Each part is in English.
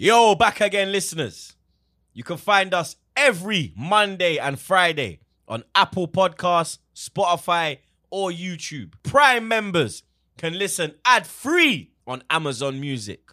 Yo, back again, listeners. You can find us every Monday and Friday on Apple Podcasts, Spotify, or YouTube. Prime members can listen ad free on Amazon Music.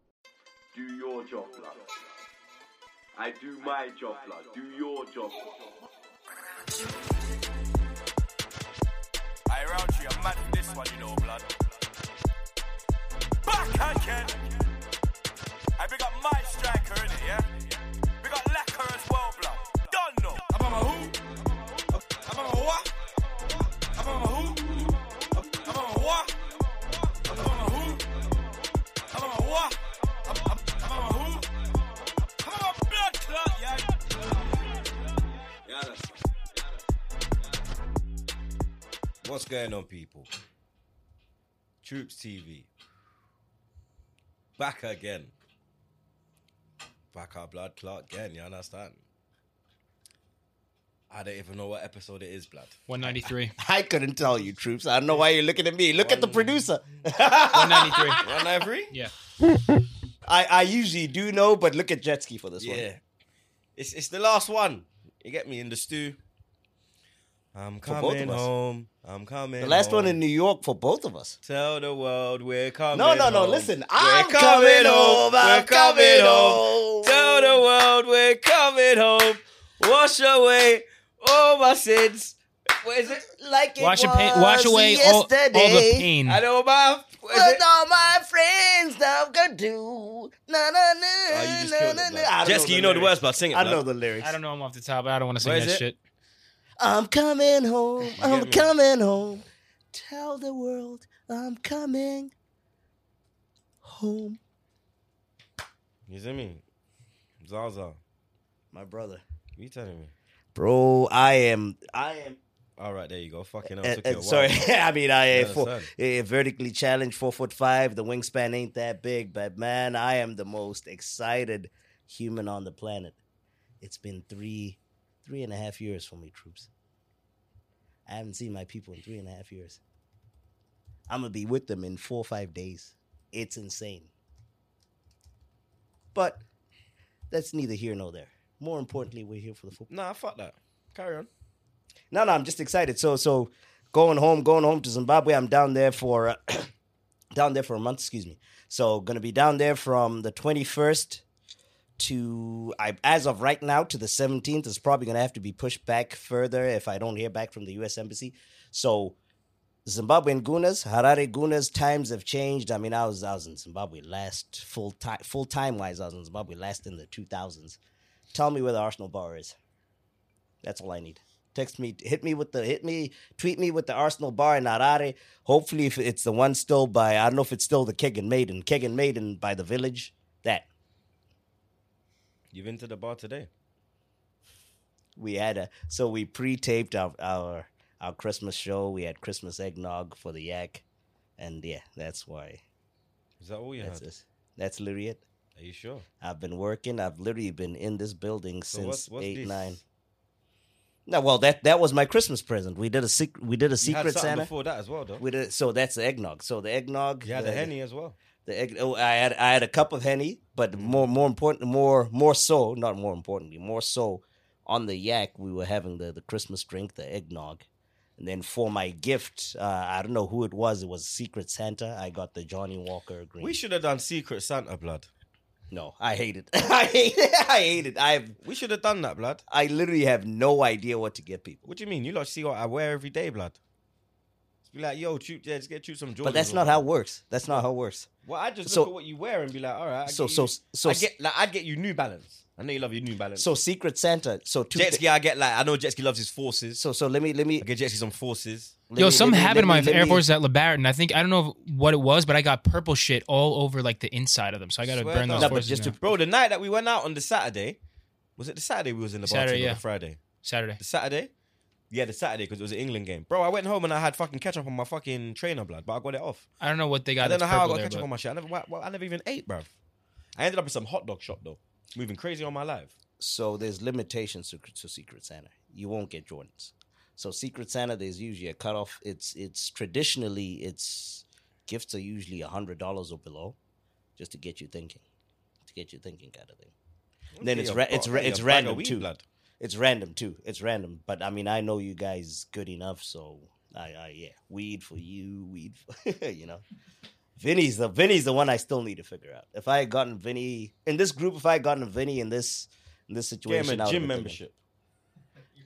Do your job, blood. I do my job, blood. Do your job. I round you, I'm mad for this one, you know, blood. Back again. I big up my striker, innit, yeah? Big up Lacquer as well, blood. Done, no. I'm on my who? I'm on my what? What's going on, people? Troops TV. Back again. Back our blood clot again, you understand? I don't even know what episode it is, blood. 193. I couldn't tell you, troops. I don't know why you're looking at me. Look at the producer. 193. 193? Yeah. I, I usually do know, but look at jet ski for this one. Yeah. It's it's the last one. You get me in the stew. I'm For both coming of us. home. I'm coming. The last one in New York for both of us. Tell the world we're coming. No, no, no. home. Listen, We're I'm coming home. I'm We're coming coming home. home. Tell the world we're coming home. Wash away all my sins. What is it? Like it Wash, was pain, wash away all, all the pain. I know my. What is What it? all my friends now gonna do? Na na na Oh, you just na na it, na. blood. I don't Jet ski, you know the words, but sing it. I know the lyrics. I don't know him off the top. I don't want to sing Where that is it? shit. I'm coming home. I'm coming home. Tell the world I'm coming home. You see me? Zaza. My brother. You telling me? Bro, I am I am All right, there you go. Fucking hell. uh, took uh, sorry. I mean I am uh, vertically challenged, four foot five. The wingspan ain't that big, but man, I am the most excited human on the planet. It's been three three and a half years for me, troops. I haven't seen my people in three and a half years. I'm gonna be with them in four or five days. It's insane. But that's neither here nor there. More importantly, we're here for the football. Nah, fuck that. Carry on. No, no, I'm just excited. So, so going home, going home to Zimbabwe. I'm down there for uh, down there for a month. Excuse me. So, gonna be down there from the 21st to I as of right now to the 17th. is probably gonna have to be pushed back further if I don't hear back from the U.S. Embassy. So, Zimbabwean Gooners, Harare Gooners times have changed. I mean, I was I was in Zimbabwe last full time full time wise. I was in Zimbabwe last in the 2000s. Tell me where the Arsenal bar is. That's all I need. Text me, hit me with the hit me, tweet me with the Arsenal bar in Harare. Hopefully, if it's the one still by I don't know if it's still the Kegan Maiden, Kegan Maiden by the village. That You've been to the bar today. we had a so we pre-taped our our our Christmas show. We had Christmas eggnog for the yak, and yeah, that's why. Is that all you That's had? it. That's literally it. Are you sure? I've been working. I've literally been in this building So since what's, what's eight this? nine. No, well that that was my Christmas present. We did a secret. We did a secret Santa. before that as well, though. We did so that's the eggnog. So the eggnog. Yeah, had the henny as well. The egg, oh, I had I had a cup of henny, but Mm-hmm. more more important, more more so, not more importantly, more so, on the yak we were having the the Christmas drink, the eggnog, and then for my gift, uh, I don't know who it was. It was Secret Santa. I got the Johnnie Walker green. We should have done Secret Santa blood. no, I hate it. I hate it. I hate it. I have We should have done that, blood. I literally have no idea what to get people. What do you mean? You lot see what I wear every day, blood. Just be like, yo, shoot, yeah, just get you some Jordans. But that's not how it works. That's not how it works. Well, I just So- look at what you wear and be like, all right. I So get so you, so I get like I'd get you New Balance, I know you love your New Balance. So Secret Santa. So two. jet thi- ski, I get like I know jet ski loves his forces. so so let me let me. I get jet ski some forces. let Yo, me- something me- happened to let my me- Air Force at LeBaron. I think I don't know what it was, but I got purple shit all over like the inside of them. So I got to burn down. those No, but forces just now. to- Bro, the night that we went out on the Saturday, was it the Saturday we was in the bar Saturday, or yeah. the Friday? Saturday. The Saturday? Yeah, the Saturday because it was an England game. Bro, I went home and I had fucking ketchup on my fucking trainer blood, but I got it off. I don't know what they got. I don't know how I got there, ketchup but- on my shit. I never, why- why- I never even ate, bro. I ended up in some hot dog shop though, moving crazy on my life. So there's limitations to, to Secret Santa. You won't get Jordans. So Secret Santa, there's usually a cutoff. It's it's traditionally it's gifts are usually a hundred dollars or below, just to get you thinking, to get you thinking kind of thing. Then it's Get ra- it's bo- ra- get it's your bag random too. blood. It's random too. It's random. But I mean, I know you guys good enough, so I, I yeah, weed for you, weed for you know. Vinny's the Vinny's the one I still need to figure out. If I had gotten Vinny in this group, if I had gotten Vinny in this in this situation, I a gym membership.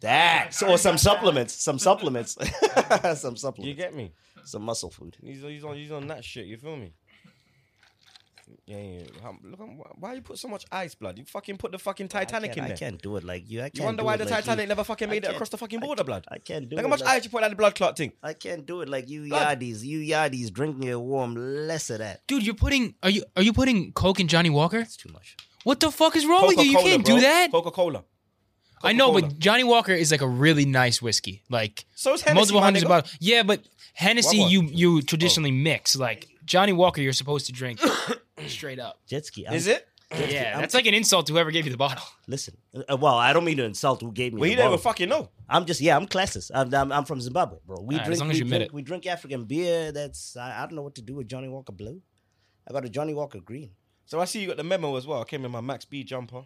That or some supplements, some supplements, some supplements. You get me? some muscle food. He's, he's on he's on that shit. You feel me? Yeah, yeah. How- Look, at- why you put so much ice, blood? You fucking put the fucking Titanic I in can't, there. I can't do it like you. I can't You wonder do why it the like you. Titanic never fucking I made it can't- across the fucking I border, can't- blood? I can't do Look it. how much like- ice you put on the blood clot thing. I can't do it like you Blood. yardies. You yardies drinking it warm. Less of that. Dude, you're putting are you are you putting Coke in Johnnie Walker? It's too much. What the fuck is wrong with you? You Coca-Cola, can't bro. do that. Coca-Cola. I know, Coca-Cola. but Johnnie Walker is like a really nice whiskey. Like So is Hennessy, multiple my hundreds of bottles. Yeah, but Hennessy What, what? you you traditionally mix. Like Johnnie Walker, you're supposed to drink straight up. Jet ski. Is it? Yeah, I'm- that's like an insult to whoever gave you the bottle. Listen, uh, well, I don't mean to insult who gave me. Well, the you don't bottle. fucking know. I'm just yeah, I'm classist. I'm, I'm, I'm from Zimbabwe, bro. We All right, as drink, long as we, you admit drink it. we drink African beer. That's I, I don't know what to do with Johnnie Walker Blue. I got a Johnnie Walker Green. So I see you got the memo as well. I came in my Max B jumper.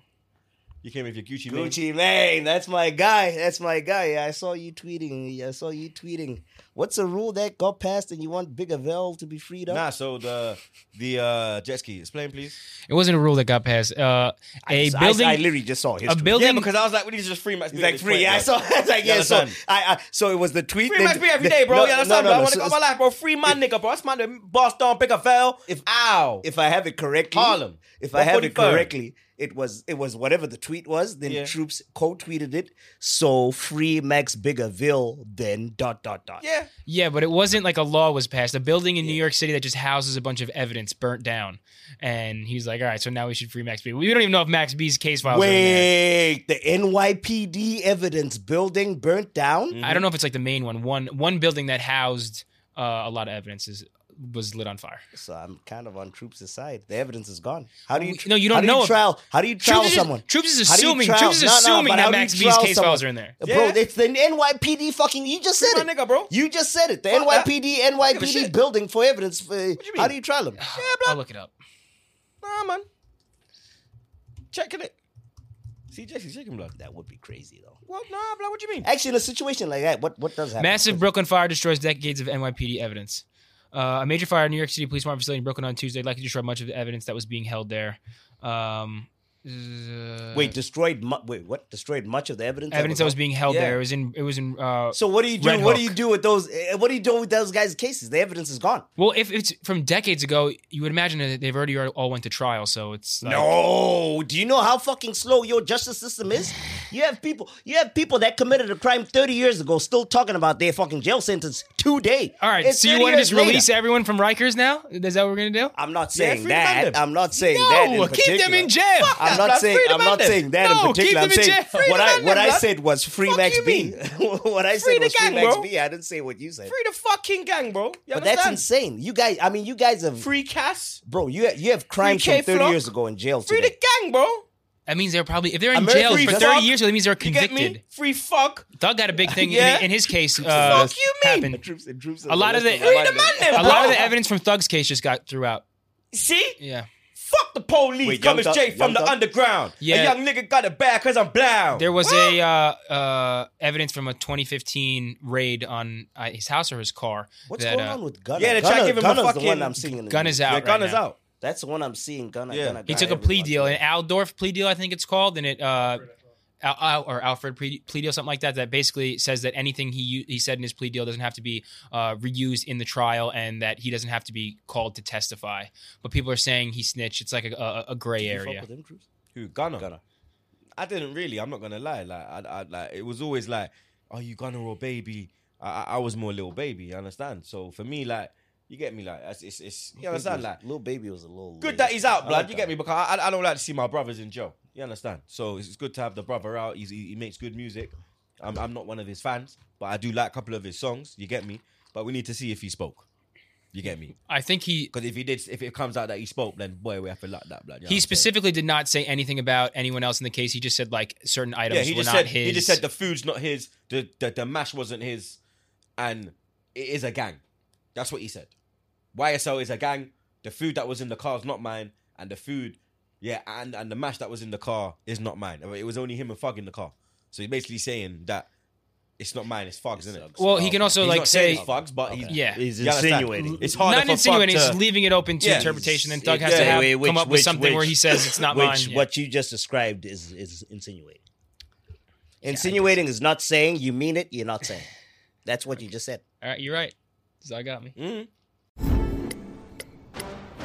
You came with your Gucci. Mane. Gucci Mane, that's my guy. That's my guy. Yeah, I saw you tweeting. I saw you tweeting. What's a rule that got passed and you want Big Avell to be freed up? Nah, so the the uh, jet ski. Explain, please. It wasn't a rule that got passed. Uh, a I, building, I, literally just saw his a tweet. building. Yeah, because I was like, we need to just free Max B. He's like free. point, Yeah, I saw. I was like, You yeah. So? I, I so it was the tweet. Free then- Max B every day, bro. No, you understand, no, bro? no, I want to so- go my life, bro. Free my nigga, bro. That's my nigga. Boss down, Big Avell. If- Ow. if I have it correctly, Harlem. If I have it correctly, it was it was whatever the tweet was. Then Yeah. troops co-tweeted it. So free Max Biggavelli. Then dot dot dot. yeah. Yeah, but it wasn't like a law was passed. A building in New York City that just houses a bunch of evidence burnt down. And he's like, all right, so now we should free Max B. We don't even know if Max B's case files are in. Wait, the NYPD evidence building burnt down. I don't know if it's like the main one. One one building that housed uh, a lot of evidence is, was lit on fire. So I'm kind of on troops' side. The evidence is gone. How do you? No, you don't how do know You if- trial? How do you trial Troops is, someone? Troops is How do you assuming. trial- Troops is No, no, assuming but that how do you Max B's case someone? files are in there. Bro, it's the NYPD fucking. You just said Free it, nigga, bro. You just said it. The Fuck. NYPD give a NYPD building for evidence. Uh, for, you How do you trial them? yeah, bro. I'll look it up. Nah, man. Checking it. See, Jesse's chicken blood. That would be crazy though. What? Nah, blood. What do you mean? Actually, in a situation like that, what what does happen? Massive Brooklyn fire destroys decades of NYPD evidence. Uh, a major fire in New York City police department facility in Brooklyn on Tuesday likely destroyed much of the evidence that was being held there. Um, uh, Wait, destroyed. Mu- wait, what? Destroyed much of the evidence. evidence that was being held Yeah. there. It was in. It was in. Uh, So what do you do? Red What do you do with those? eh, What do you do with those guys' cases? The evidence is gone. well, if it's from decades ago, you would imagine that they've already all went to trial. So it's like, No. Do you know how fucking slow your justice system is? You have people. You have people that committed a crime thirty years ago still talking about their fucking jail sentence today. All right, It's so you want to years just release later. everyone from Rikers now? Is that what we're gonna do? I'm not saying free them that. I'm not saying No, that. In keep them in jail. Fuck I'm not saying. I'm not saying that No, in particular. I'm saying what I what I said was free Max B. what I said was free Max. B. I didn't say what you said. Free the fucking gang, bro. But that's insane. You guys. I mean, you guys have. Free Cass. Bro, you have, you have crimes from 30 years ago in jail Free today. the gang, bro. That means they're probably if they're in jail free for fuck. thirty years, that means they're You get convicted. me? Free fuck. Thug got a big thing Yeah. in, in his case. Uh, Fuck you mean? happened. Troops troops A lot of the- the A lot of the evidence from Thug's case just got threw out. See? Yeah. Fuck the police. Wait, Coming Young Thug- straight from Young the Thug? underground. Yeah. A young nigga got it bad because I'm brown. There was a uh, uh, evidence from a 2015 raid on uh, his house or his car. What's that, going uh, on with Gunna? Yeah, they try to Gunna, give him a Gunna's the fucking- one I'm seeing. In the Gun news. is out. The gun right is now. out. That's the one I'm seeing. Gunna. Yeah. Gunna, He Gunna took a plea once deal, an. Alford plea deal, I think it's called, and it uh, Al, Al, or Alford plea, plea deal, something like that. That basically says that anything he he said in his plea deal doesn't have to be uh, reused in the trial, and that he doesn't have to be called to testify. But people are saying he snitched. It's like a, a, a gray You fuck area. with him, Cruz? Who? Gunna. Gunna. I didn't really. I'm not gonna lie. Like, I, I like it was always like, "Are you Gunna or Baby?" I, I, I was more Lil Baby. You understand? So for me, like, you get me, like, it's, it's, it's you understand, like, Lil Baby was a little good late. that he's out, blood. like you get me? Because I, I, I don't like to see my brothers in jail. You understand? So it's, it's good to have the brother out. He's, he, he makes good music. I'm, I'm not one of his fans, but I do like a couple of his songs. You get me? But we need to see if he spoke. You get me? I think he Because if he did, if it comes out that he spoke, then boy, we have to like that, blood. You know he specifically did not say anything about anyone else in the case. He just said like certain items Yeah, he were just not said his. he just said the food's not his, the, the the mash wasn't his, and it is a gang. That's what he said. YSL is a gang. The food that was in the car is not mine, and the food, yeah, and and the mash that was in the car is not mine. It was only him and Fug in the car. So he's basically saying that it's not mine. It's Fug's, isn't it? Well, he can also, He's like, not say- it's Fug's, but he's Yeah. He's insinuating. It's harder not for insinuating, Fug just to, leaving it open to Yeah. interpretation. And It- Doug has yeah, to have, Wait, wait, come up with which- something where he says it's not which mine. Yeah. what you just described is is insinuating. Insinuating is not saying you mean it. You're not saying. That's what you just said. All right, you're right. Doug got me. Mhm.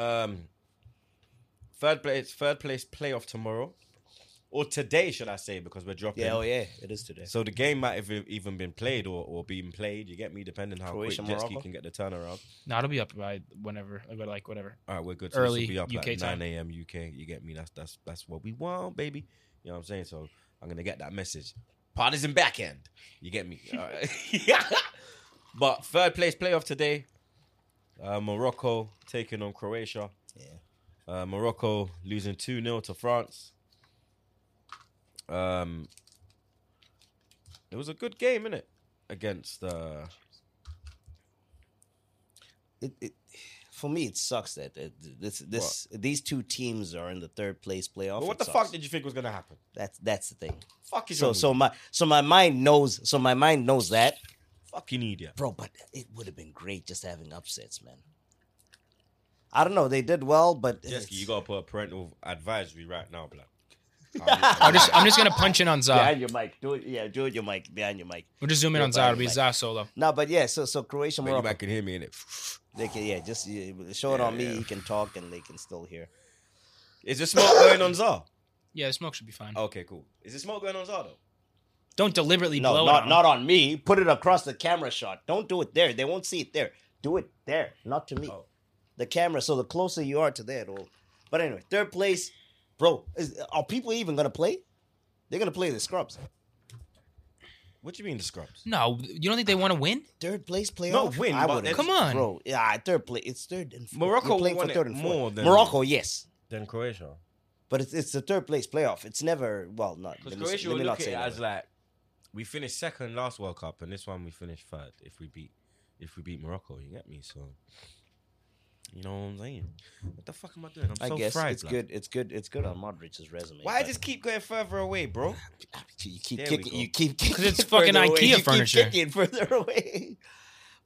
um third place third place playoff tomorrow. Or today, should I say, because we're dropping. Yeah, oh yeah, it is today. So the game might have even been played or, or being played. You get me, depending how Croatia, quick jet ski Morocco? can get the turnaround. No, it'll be up by whenever, like whatever. All right, we're good. Early this will be up UK at nine a.m. UK. You get me? That's that's that's what we want, baby. You know what I'm saying? So I'm gonna get that message. Partisan back end. You get me? All right. but third place playoff today. Uh, Morocco taking on Croatia. Yeah. Uh, Morocco losing 2 0 to France. Um, it was a good game, innit? Against. Uh, it, it for me it sucks that uh, this this these two teams are in the third place playoff. but what the sucks. fuck did you think was going to happen? That's that's the thing. Fuck is So so my so my mind knows so my mind knows that? Fucking idiot. bro. But it would have been great just having upsets, man. I don't know. They did well, but Jesky, you got to put a parental advisory right now, black. I'm just, I'm just gonna punch in on Za. behind your mic. Do it. Yeah, do it. Your mic behind your mic. We'll just zoom in Yeah, on Za. It'll be like- Za solo. No, but yeah. So so Croatia, But you Morocco. might can hear me in it. They can yeah. Just yeah, show it Yeah, on me. yeah. You can talk and they can still hear. Is there smoke going on Zar? Yeah, the smoke should be fine. Okay, cool. Is there smoke going on Zar though? Don't deliberately No, blow not it on. not on me. Put it across the camera shot. Don't do it there. They won't see it there. Do it there, not to me. Oh. The camera. So the closer you are to there, it'll. But anyway, third place, bro. Is, are people even gonna play? They're gonna play the scrubs. What do you mean the scrubs? No, you don't think they want to win? Third place playoff. Not win, I but wouldn't. Come on. bro. Yeah, third place. It's third and fourth. Morocco You're playing won for it third and fourth. more than- Morocco. Yes, Then Croatia. but it's it's the third place playoff. It's never well not. Because let me- Croatia let will me look not at say it as like we finished second last World Cup, and this one we finished third. If we beat, if we beat Morocco, you get me. So you know what I'm saying? What the fuck am I doing? I'm I so guess fried. it's blood. good. It's good. It's good on Modric's resume. Why but- just keep going further away, bro? You keep There we kicking. go. You keep kicking it's fucking further away. IKEA You keep furniture. kicking further away.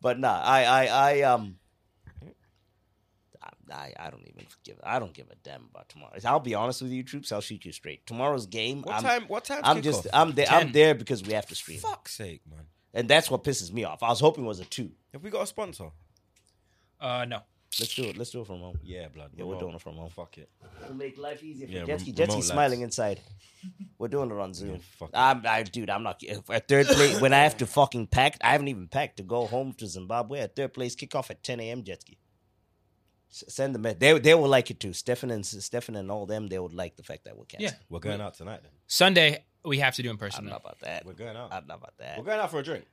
But nah, I, I, I, um, I, I don't even give. I don't give a damn about tomorrow. I'll be honest with you, troops. I'll shoot you straight. Tomorrow's game. What I'm, time? What time? I'm just. I'm there. I'm there because we have to stream, Fuck's sake, man. and that's what pisses me off. I was hoping it was a two. Have we got a sponsor? Uh, no. Let's do it. Let's do it from home. Yeah, blood. Yeah, we're doing it from home. Fuck it. It'll make life easier for Yeah, Jetski. rem- Jetski's smiling lads. inside. We're doing it on Zoom. Yeah, fuck. I'm, I, dude, I'm not. At third place, when I have to fucking pack, I haven't even packed to go home to Zimbabwe. At third place, kickoff at 10 a.m. Jetski. S- Send them. They they will like it too. Stefan and Stefan and all them, they would like the fact that we're canceling. Yeah. We're going out tonight then. Sunday we have to do in person. I'm person. not though. about that. We're going out. I'm not about that. We're going out for a drink.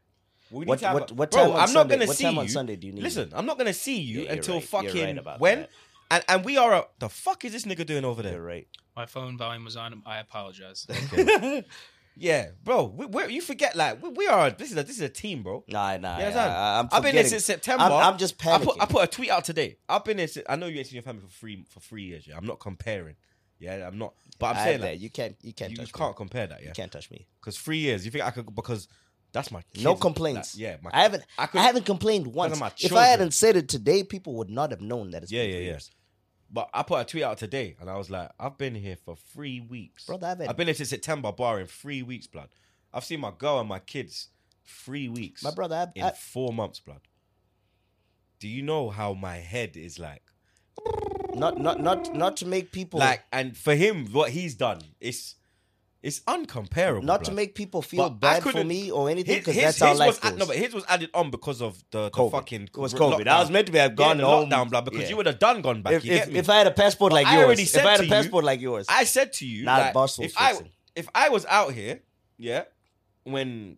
We need What- to have what- a- what Bro, time on I'm Sunday- not gonna what see time you. on Sunday do you need Listen. I'm not gonna see you Yeah, until right. Fucking right about when. that. And and we are. A, the fuck is this nigga doing over You're there? right. My phone volume was on. I apologize. Yeah, bro. We, we, you forget like we, we are. This is a, this is a team, bro. Nah, nah. You I, understand? I, am I've been here since September. I'm, I'm just I put, I put a tweet out today. I've been here. Since, I know you ain't seen your family for free for three years. Yeah, I'm not comparing. Yeah, I'm not. But I'm I saying bet like, you can't you can't you touch can't me. compare that. Yeah, You can't touch me. because three years. You think I could? Because that's my No complaints. Like, yeah, my, I haven't. I I, haven't complained once. If I hadn't said it today, people would not have known that it's Yeah, been yeah, three yeah. But I put a tweet out today, and I was like, I've been here for three weeks, Brother, I've had- I've been here since September, bar in three weeks, blood. I've seen my girl and my kids three weeks. My brother, I- in I- four months, blood. Do you know how my head is like? Not not not not to make people Like, and for him, what he's done, it's it's uncomparable. not to blood. make people feel But I bad for couldn't- me or anything His- because his- that's how his life was goes. add- no, but his was added on because of the, the COVID. fucking It was COVID. I was meant to be- I've gone yeah, the home. lockdown, blood, because Yeah. you would have done gone back. if, you if, get me? if I had a passport like I yours, already if I had to a you- passport like yours, I said to you, Not like, Barstool if I fixing. if I was out here, yeah, when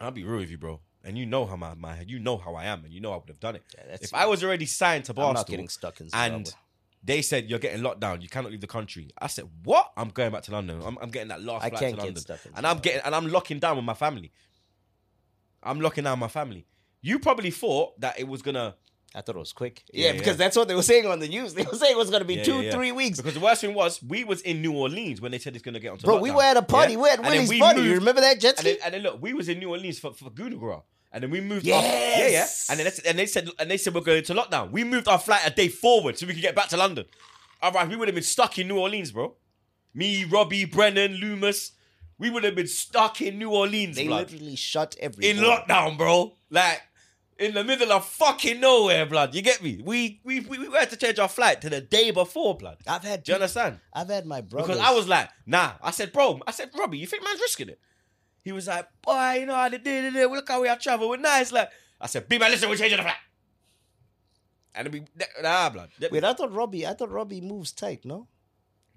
I'll be real with you, bro, and you know how my, my you know how I am, and you know I would have done it. Yeah, that's- if I was already signed to I'm not getting stuck in and Zimbabwe. They said you're getting locked down, you cannot leave the country. I said, what? I'm going back to London. I'm, I'm getting that last I flight can't to get London, in and I'm getting and I'm locking down with my family. I'm locking down my family. You probably thought that it was gonna I thought it was quick. Yeah, Yeah, because yeah. that's what they were saying on the news. They were saying it was going to be Yeah, two, three weeks. Because the worst thing was, we was in New Orleans when they said it's going to get onto Bro, lockdown. we were at a party. We were at Willie's party. You remember that jet And then, ski? and then look, we was in New Orleans for, for Gounagra. And then we moved Yes! our, yeah, yeah. And then they, and they said and they said we're going to lockdown. We moved our flight a day forward so we could get back to London. Otherwise, we would have been stuck in New Orleans, bro. Me, Robbie, Brennan, Loomis, we would have been stuck in New Orleans, They blood. literally shut every in lockdown, bro. Like in the middle of fucking nowhere, blood. You get me? We we we, we had to change our flight to the day before, blood. I've had Do you understand? I've had my brothers. Because I was like, nah. I said, bro, I said, Robbie, you think man's risking it? He was like, boy, you know how they did it. Look how we have traveled. We're nice. Like, I said, be my listen, we're changing the flight. And we, nah, blood. Wait, I thought Robbie. I thought Robbie moves tight. No,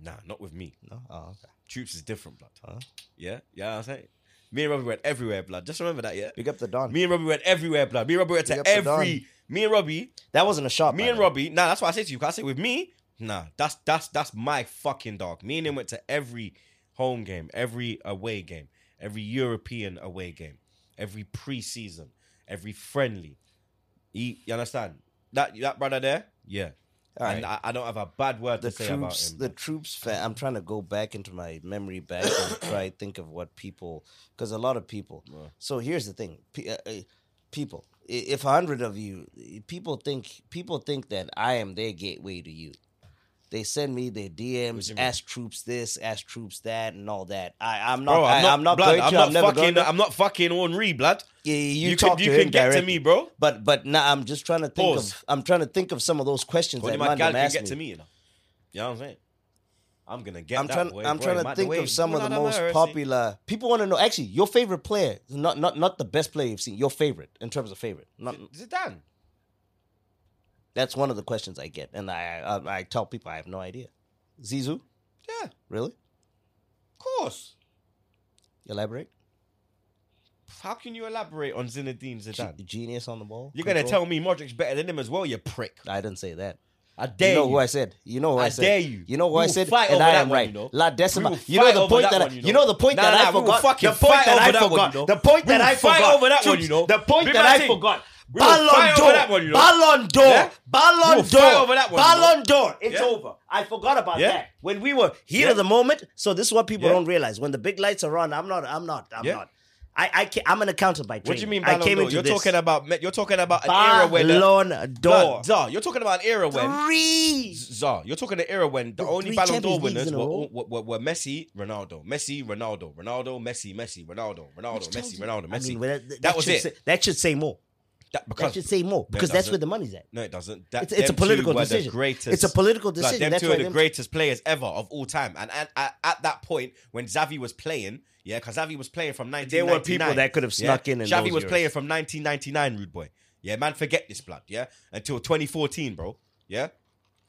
Nah, not with me. no. Oh, okay. Troops is different, blood. Huh? Yeah, yeah, I'm saying. Me and Robbie went everywhere, blood. Just remember that, yeah? Big up the Don. Me and Robbie went everywhere, blood. Me and Robbie went Big to every. Me and Robbie, that wasn't a shot. me and. Robbie. Nah, that's what I say to you. you. 'cause I say with me, nah, that's that's that's my fucking dog. Me and him went to every home game, every away game, every European away game, every preseason, every friendly. He, you understand that that brother there? Yeah. All and right. I, I don't have a bad word the to say about troops, him. the troops fan. I'm trying to go back into my memory bank and try to think of what people, because a lot of people. So here's the thing, P- uh, uh, people. If a hundred of you, people think people think that I am their gateway to you. They send me their DMs, ask troops this, ask troops that, and all that. I, I'm not. Bro, I, I'm not blood, I'm to. not I'm never fucking. to. I'm not fucking Henri, blood. Yeah, you, you talk can, you to can him get to directly. me, bro. But but now I'm just trying to think Pause. of. I'm trying to think of some of those questions Only that my gal can get me. to me, you know. You know what I'm saying? I'm gonna get I'm that trying. boy. I'm boy, trying to think of some of the most popular. People want to know. Actually, your favorite player, not not not the best player you've seen. Your favorite in terms of favorite. Not, Zidane. That's one of the questions I get, and I, I I tell people I have no idea. Zizou, Yeah, really? of course. Elaborate. How can you elaborate on Zinedine Zidane? genius on the ball. You're gonna tell me Modric's better than him as well, you prick. I didn't say that. I dare you know you. who I said. You know who I, I said. dare you. You know who We I said, fight and I am one, right. you know. La Decima. You know the point that I, one, you you know. know the point Nah, that nah, I forgot. The point that I forgot. The point that I forgot. over that one, Troops, you know. The point that I forgot. We Ballon d'Or. one, you know. Ballon d'Or. Yeah? Ballon d'Or. one, Ballon d'Or. It's Yeah? over. I forgot about Yeah? that. When we were heat Yeah? the moment. So this is what people don't realize. When the big lights are on, I'm not. I'm not. I'm not. I, I can't, I'm an accountant by training. What do you mean I came d'Or? You're this. talking about you're talking about an era when Ballon d'Or. Zah, you're talking about an era when Three. Zah, you're talking an era when the Bro, only Ballon d'Or winners were, were, were, were Messi, Ronaldo, Messi, Ronaldo, Ronaldo, Messi, Messi, Ronaldo, Ronaldo, Messi, Ronaldo, I Messi. mean, well, that, that was should it. Say, that should say more. That, because, That should say more No, because that's where the money's at. No, it doesn't. That, It's- it's a political decision. greatest, It's a political Like, decision. them two are the greatest players ever of all time. And at, at, at that point, when Xavi was playing, yeah, because Xavi was playing from 1999. There were people that could have snuck yeah? in in Xavi was years. playing from 1999, rude boy. Yeah, man, forget this blood. Yeah, until 2014, bro. Yeah,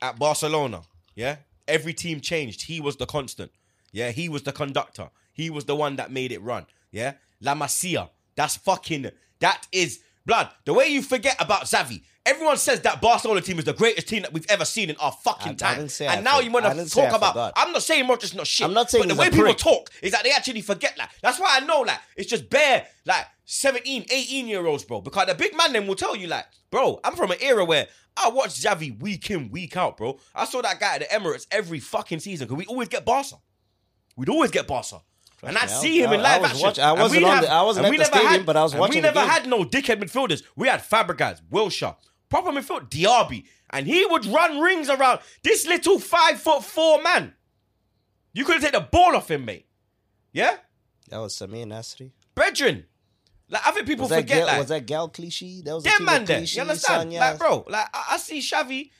at Barcelona. Yeah, every team changed. He was the constant. Yeah, he was the conductor. He was the one that made it run. Yeah, La Masia. That's fucking. That is Blood, the way you forget about Xavi, everyone says that Barcelona team is the greatest team that we've ever seen in our fucking I- I time. say and I now you want to talk about. forgot. I'm not saying Modric's not shit. I'm not saying but the way people prick. talk is that they actually forget that. That's why I know like it's just bare like 17, 18 year olds, bro. Because the big man then will tell you like, bro, I'm from an era where I watched Xavi week in, week out, bro. I saw that guy at the Emirates every fucking season because we always get Barca. We'd always get Barca. And I me, see him in I- live I was action. watch- I wasn't on the- I wasn't at the stadium, had- but I was watching We never had no dickhead midfielders. We had Fabregas, Wilshere, proper midfield, Diaby, and he would run rings around this little five foot four man. You couldn't take the ball off him, mate. Yeah, That was Samir Nasri. brethren. Like I think people that, forget Gal, like was that Gael Clichy? That was team man there. You understand? Sanyas. Like, bro, like I, I see Xavi.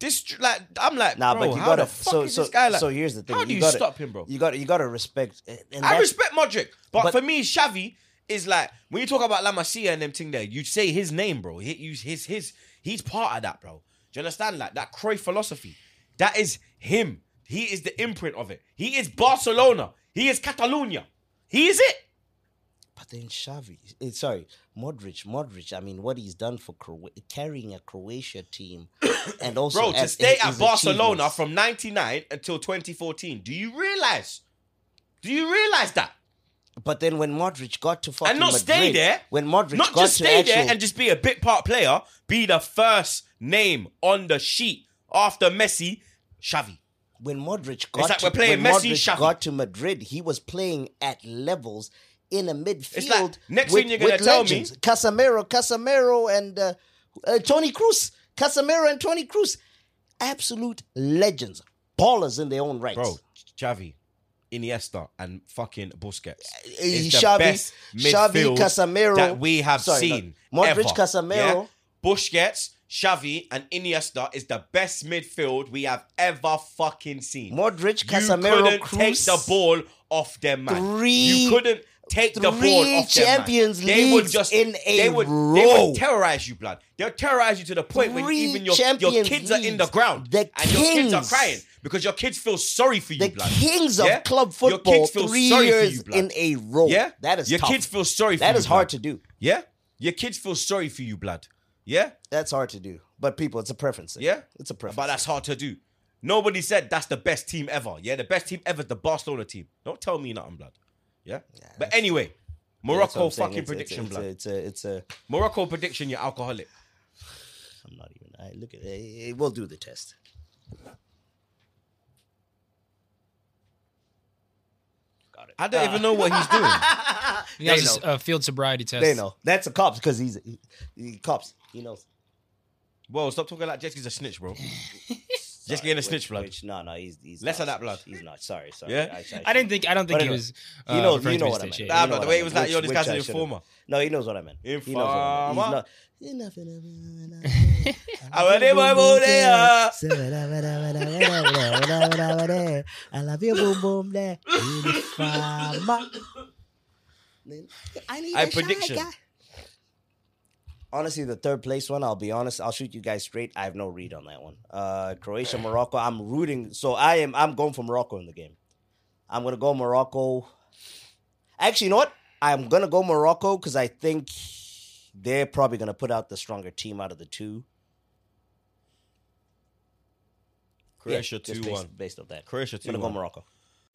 This like I'm like, Nah, bro, but you gotta. so so this guy like? so here's the thing. How do you gotta, stop him, bro? You got you got to respect. And I respect Modric, but, but- for me, Xavi is like when you talk about La Masia and them thing there, you say his name, bro. He use his his he's part of that, bro. Do you understand? Like that Cruyff philosophy. That is him. He is the imprint of it. He is Barcelona. He is Catalonia. He is it. But then Xavi, eh, sorry, Modric, Modric. I mean, what he's done for Cro- carrying a Croatia team, and also Bro, to as- stay at Barcelona from 99 until 2014. Do you realize? Do you realize that? But then when Modric got to fucking and not Madrid, stay there. when Modric not got just to stay actual, there and just be a bit part player, be the first name on the sheet after Messi, Xavi. when Modric got like to, we're playing Messi, Modric Xavi. got to Madrid, he was playing at levels in a midfield. like, next with, thing you're gonna with tell me- legends. Casemiro, Casemiro, and uh, uh, Toni Kroos, Casemiro and Toni Kroos, absolute legends, ballers in their own rights. Bro, Xavi, Iniesta, and fucking Busquets. Uh, the Xavi- best Xavi, midfield Casemiro- that we have sorry, no. seen. Modric, ever. Casemiro. Yeah? Busquets, Xavi, and Iniesta is the best midfield we have ever fucking seen. Modric, you Casemiro, couldn't Kroos. take the ball off them, man. Three- you couldn't take the ball off them, man. Champions They would Leagues just in a they would, They row. would terrorize you, blood. They'll terrorize you to the point when Three even your, your kids are in the ground The and your kids are crying because your kids feel sorry for you, the blood. kings of Yeah? club Your kids feel three sorry for years you, blood. in a row. Yeah, that is your tough. kids feel sorry for That you. is hard blood. to do. Yeah, your kids feel sorry for you, blood. Yeah, That's hard to do. But people, it's a preference. thing. yeah, it's a preference. But that's hard to do. Nobody said that's the best team ever. Yeah, the best team ever is the Barcelona team. Don't tell me nothing, blood. Yeah, but anyway, Yeah, that's what Morocco I'm fucking It's- prediction, it's, blood. It's a, it's a, it's a. Morocco prediction, you're alcoholic. I'm not even. I look at. it. We'll do the test. Got it. I don't even know what he's doing. He has They his know. uh, field sobriety test. They know that's a cops because he's he, he, cops. He knows. Whoa, stop talking like Jesse's a snitch, bro. Just getting a snitch, blood. Which, no, no, he's he's Less not of that blood. He's not. Sorry, sorry. Yeah? I didn't think. I don't think he was. Uh, you know, you know what I meant. state. You know the way it was meant. like, yo, Which- this which guy's I an should've- informer. No, he knows what I meant. He I. Informer. He's not. I want it, boy, boy. I love you, boom, boom, there. Uniformer. I need I a shy prediction. guy. Honestly, the third place one, I'll be honest, I'll shoot you guys straight. I have no read on that one. Uh Croatia, Morocco. I'm rooting. So I am I'm going for Morocco in the game. I'm gonna go Morocco. Actually, you know what? I'm gonna go Morocco because I think they're probably gonna put out the stronger team out of the two. Croatia Yeah, just 2 1. based, based off that. Croatia I'm gonna 2 go 1. Morocco.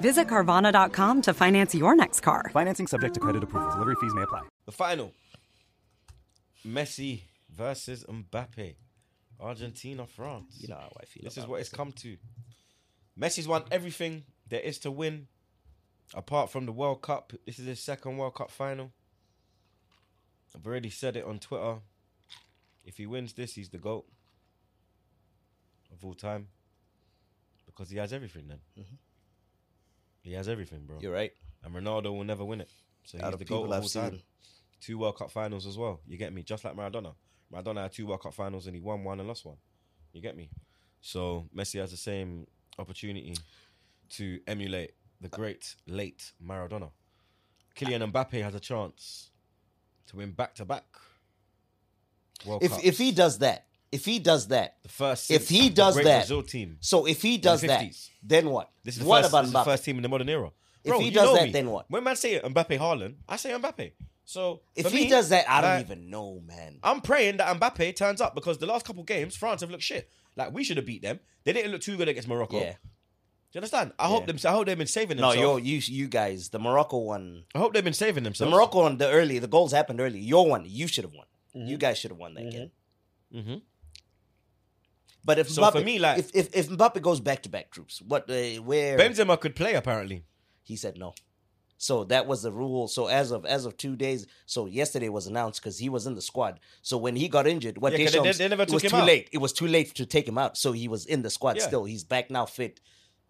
Visit Carvana.com to finance your next car. Financing subject to credit approval. Delivery fees may apply. The final Messi versus Mbappe. Argentina, France. You know how I feel. This is about what it's come to. Messi's won everything there is to win, apart from the World Cup. This is his second World Cup final. I've already said it on Twitter. If he wins this, he's the GOAT of all time. Because he has everything then. Mm-hmm. He has everything, bro. You're right. And Ronaldo will never win it. So he's Out of the goal I've all time. seen. Two World Cup finals as well. You get me? Just like Maradona. Maradona had two World Cup finals and he won one and lost one. You get me? So Messi has the same opportunity to emulate the great late Maradona. Kylian Mbappe has a chance to win back to back. World If Cups. if he does that, if he does that, the first if he the does great that, Brazil team. so if he does the that, 50s. then what? This is the what first, about this is the Mbappe? first team in the modern era. If Bro, he you does know that, me. then what? When man say Mbappe Haaland, I say Mbappe. So If for he me, does that, I don't like, even know, man. I'm praying that Mbappe turns up because the last couple games France have looked shit. Like we should have beat them. They didn't look too good against Morocco. Yeah. Do you understand? I hope Yeah. them. I hope they've been saving No, themselves. yo, you you guys, the Morocco one, I hope they've been saving themselves. the. Morocco one, the early, the goals happened early. Your one, you should have won. You guys should have won that game. Mm-hmm. But if So Mbappe, for me, like- if if, if Mbappe goes back to back troops, what uh, where Benzema could play apparently. he said no. So that was the rule. So as of as of two days, so yesterday was announced because he was in the squad. So when he got injured, what Yeah, 'cause they- Deschamps, they never it was took too out. late. It was too late to take him out. So he was in the squad Yeah. still. He's back now, fit.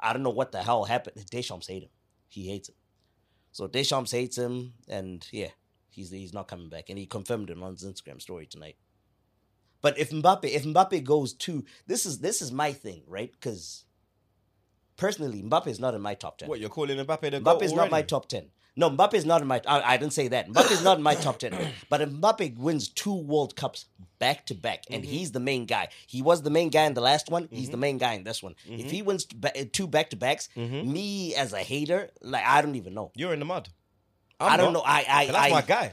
I don't know what the hell happened. Deschamps hate him. He hates him. So Deschamps hates him, and yeah, he's he's not coming back. And he confirmed it on his Instagram story tonight. But if Mbappe, if Mbappe goes to this is this is my thing, right? Because personally, Mbappe is not in my top ten. What you're calling Mbappe the Mbappe is not my top 10. No, Mbappe is not in my. I, I didn't say that. Mbappe is not in my top 10. But if Mbappe wins two World Cups back to back, and Mm-hmm. he's the main guy, he was the main guy in the last one, he's the main guy in this one. Mm-hmm. If he wins two back to backs, me as a hater, like, I don't even know. You're in the mud. I I'm don't not. know. I, I, that's I, my guy.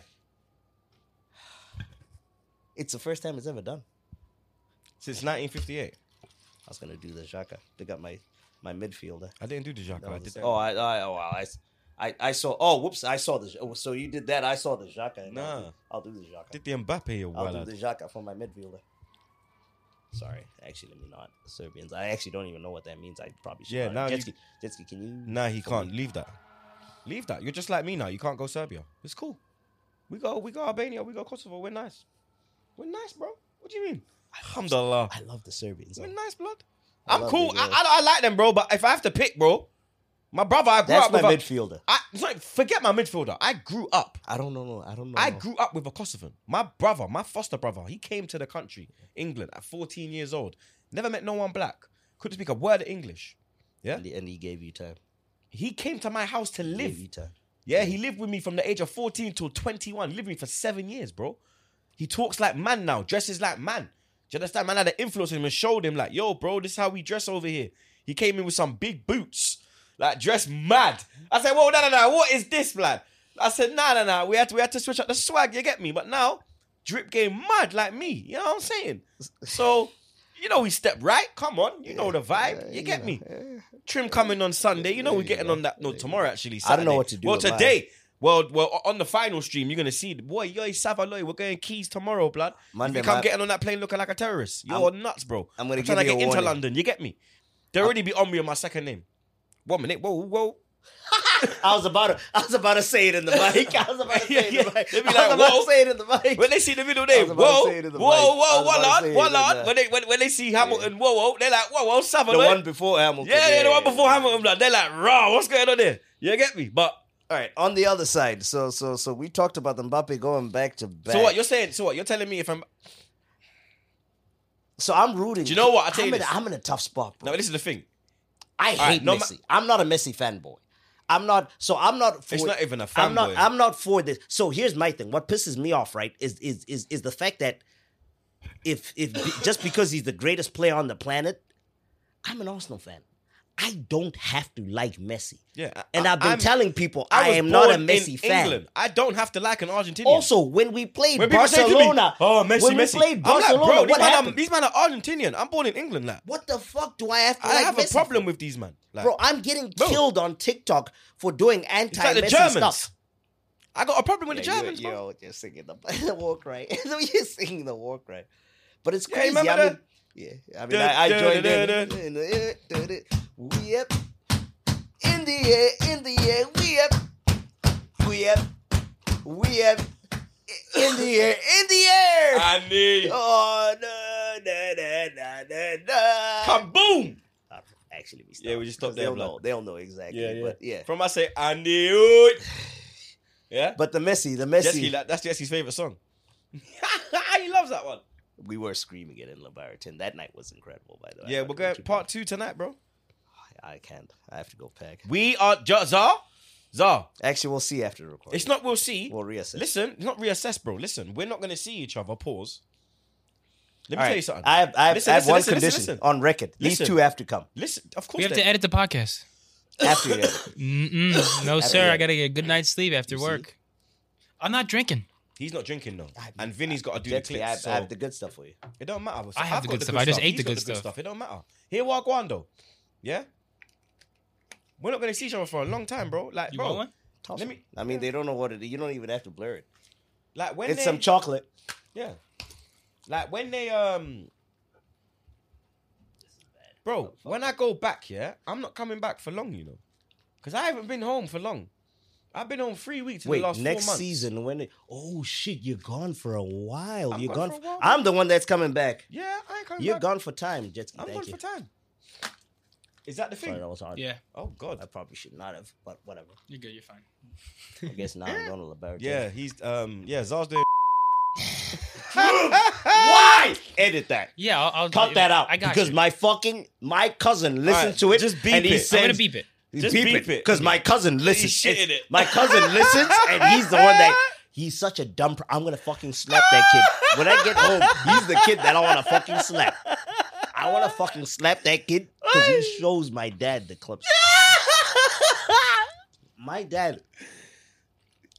It's the first time it's ever done. Since 1958. I was going to do the Xhaka. They got my, my midfielder. I didn't do the Jacques. That I did that. oh, I, I, oh, wow. I, I, I saw. Oh, whoops! I saw the. Oh, so you did that? I saw the Xhaka. and I'll do- Nah. I'll do the Xhaka. did the Mbappe or I'll do the Xhaka for my midfielder. Sorry, actually, let me not. Serbians. I actually don't even know what that means. I probably should. Yeah, know. now you- Jetski, Jetski, can you? Nah, he can't. me? Leave that. Leave that. You're just like me now. You can't go Serbia. It's cool. We go. We go Albania. We go Kosovo. We're nice. We're nice, bro. What do you mean? Alhamdulillah. I love the Serbians. We're nice, blood. I I'm cool. I. I, I like them, bro. But if I have to pick, bro, my brother, I grew That's up my with a- midfielder. I sorry, forget my midfielder. I grew up. I don't know. No, I don't know. I grew up with a Kosovan. My brother, my foster brother, he came to the country, England, at 14 years old. Never met no one black. Couldn't speak a word of English. Yeah. And he, and he gave you time. He came to my house to He live. gave you time. Yeah, he lived with me from the age of 14 till 21. He lived with me for seven years, bro. He talks like man now, dresses like man. Do you understand? Man had an influence on him and showed him, like, yo, bro, this is how we dress over here. He came in with some big boots, like dressed mad. I said, whoa, no, no, no, what is this, lad? I said, nah, nah, nah. We had to, we had to switch up the swag, you get me? But now, drip game mad like me. You know what I'm saying? So, you know, we stepped right. Come on, you know the vibe. You get me? Trim coming on Sunday. You know we're getting on that. No, tomorrow actually. I don't know what to do Well, today. Well, well, on the final stream, you're gonna see the boy, yo, Savaloy, we're going keys tomorrow, blood. Monday, if you come getting on that plane looking like a terrorist, you're nuts, bro. I'm gonna trying to you get into warning. London. You get me? They already be on me on my second name. One minute, whoa, whoa. I was about to. I was about to say it in the mic. I was about to say it in the mic. They be I like, was about whoa. to say it in the mic. When they see the middle name, was about to whoa, say it in the whoa, mic. I whoa, was whoa, about to lord, say it whoa, in lord. the- When they when, when they see Hamilton, whoa, whoa, they're like, whoa, whoa, Savaloy. The one before Hamilton. Yeah, yeah, the one before Hamilton, blood. They're like, raw, what's going on there? You get me? But All right, on the other side, so so so we talked about Mbappe going back to back. so what? You're saying? So what? You're telling me if I'm So I'm rooting. Do you know what? I'll tell I'm you in, this. I'm in a tough spot, bro. no? This is the thing. I All right, hate no ma- Messi. I'm not a Messi fanboy. I'm not. So I'm not. For, It's not even a I'm not. fanboy. I'm not for this. So here's my thing. What pisses me off, right, is is is is the fact that if if just because he's the greatest player on the planet, I'm an Arsenal fan. I don't have to like Messi. Yeah, and I've been I'm- telling people I, was am not a Messi fan. England. I don't have to like an Argentinian. Also, when we played when to me, Barcelona, "Oh, Messi, when we Messi," played Barcelona, like, bro, these what man, are, these man are Argentinian. I'm born in England, like. What the fuck do I have to I like have Messi a problem for? with these man. Like, Bro, I'm getting Bro. killed on TikTok for doing anti like stuff. I got a problem with the Yeah, you- Germans, bro. Yo, you're singing the, the war cry. you're singing the war cry. But it's Yeah, crazy. remember I mean? Yeah, I mean, I, I joined in. the- We up in the air, in the air. We up, we up, we up in the air, in the air. I need. Oh, no, no, no, no, no, no. Kaboom! Actually, we Yeah, we just stopped there, They'll know. They'll know exactly. Yeah, yeah. But yeah. From I say, I knew it. Yeah? But the Messi, the Messi. Jesky, that's Jesky's favorite song. he loves that one. We were screaming it in Labarton. That night was incredible, by the way. Yeah, we're thought going it part two tonight, bro. I can't. I have to go pack. We are J- Zar. Zar. Actually, we'll see after the recording. It's not. We'll see. We'll reassess. Listen, it's not reassess, bro. Listen, we're not going to see each other. Pause. Let me All tell right. you something. I have, I have, Listen, I have listen, one listen, condition listen, on record. These two have to come Listen, of course. We have they- to edit the podcast. after you. edit. No, After sir. you I gotta get a good night's sleep after You see? work. I'm not drinking. He's not drinking though, and Vinny's got to do Jet the ski, clips. I have, so I have the good stuff for you. it don't matter. I have I've the got good stuff. I just ate He's the good stuff. It don't matter. Here, Wagwando. Yeah. We're not going to see each other for a long time, bro. Like, You bro. want one? Let me- I mean, they don't know what it is. You don't even have to blur it. Like when it's they, some chocolate. Yeah. Like when they um Bro, when I go back, yeah, I'm not coming back for long, you know. Cause I haven't been home for long. I've been on three weeks in Wait, the last next four months. season when it? Oh shit, you're gone for a while. I'm you're gone gone. for a while, I'm the one that's coming back. Yeah, I ain't coming You're back. gone for time, Jet ski. I'm Thank gone you. for time. Is that the thing? Sorry, that was hard. Yeah, Oh god. I probably should not have, but whatever. you're good. You're fine. I guess now I'm going to LeBaron. Yeah, he's um yeah, Zar's doing Why? Edit that. Yeah, I'll, I'll Cut that out. I got because you. my fucking my cousin listened Alright, to it. just beep and it. I'm said, I'm gonna beep it. Just beep, beep it because my cousin listens. in it. My cousin listens, and he's the one that he's such a dumb. Pr- I'm gonna fucking slap that kid when I get home. He's the kid that I want to fucking slap. I want to fucking slap that kid because he shows my dad the clips. my dad.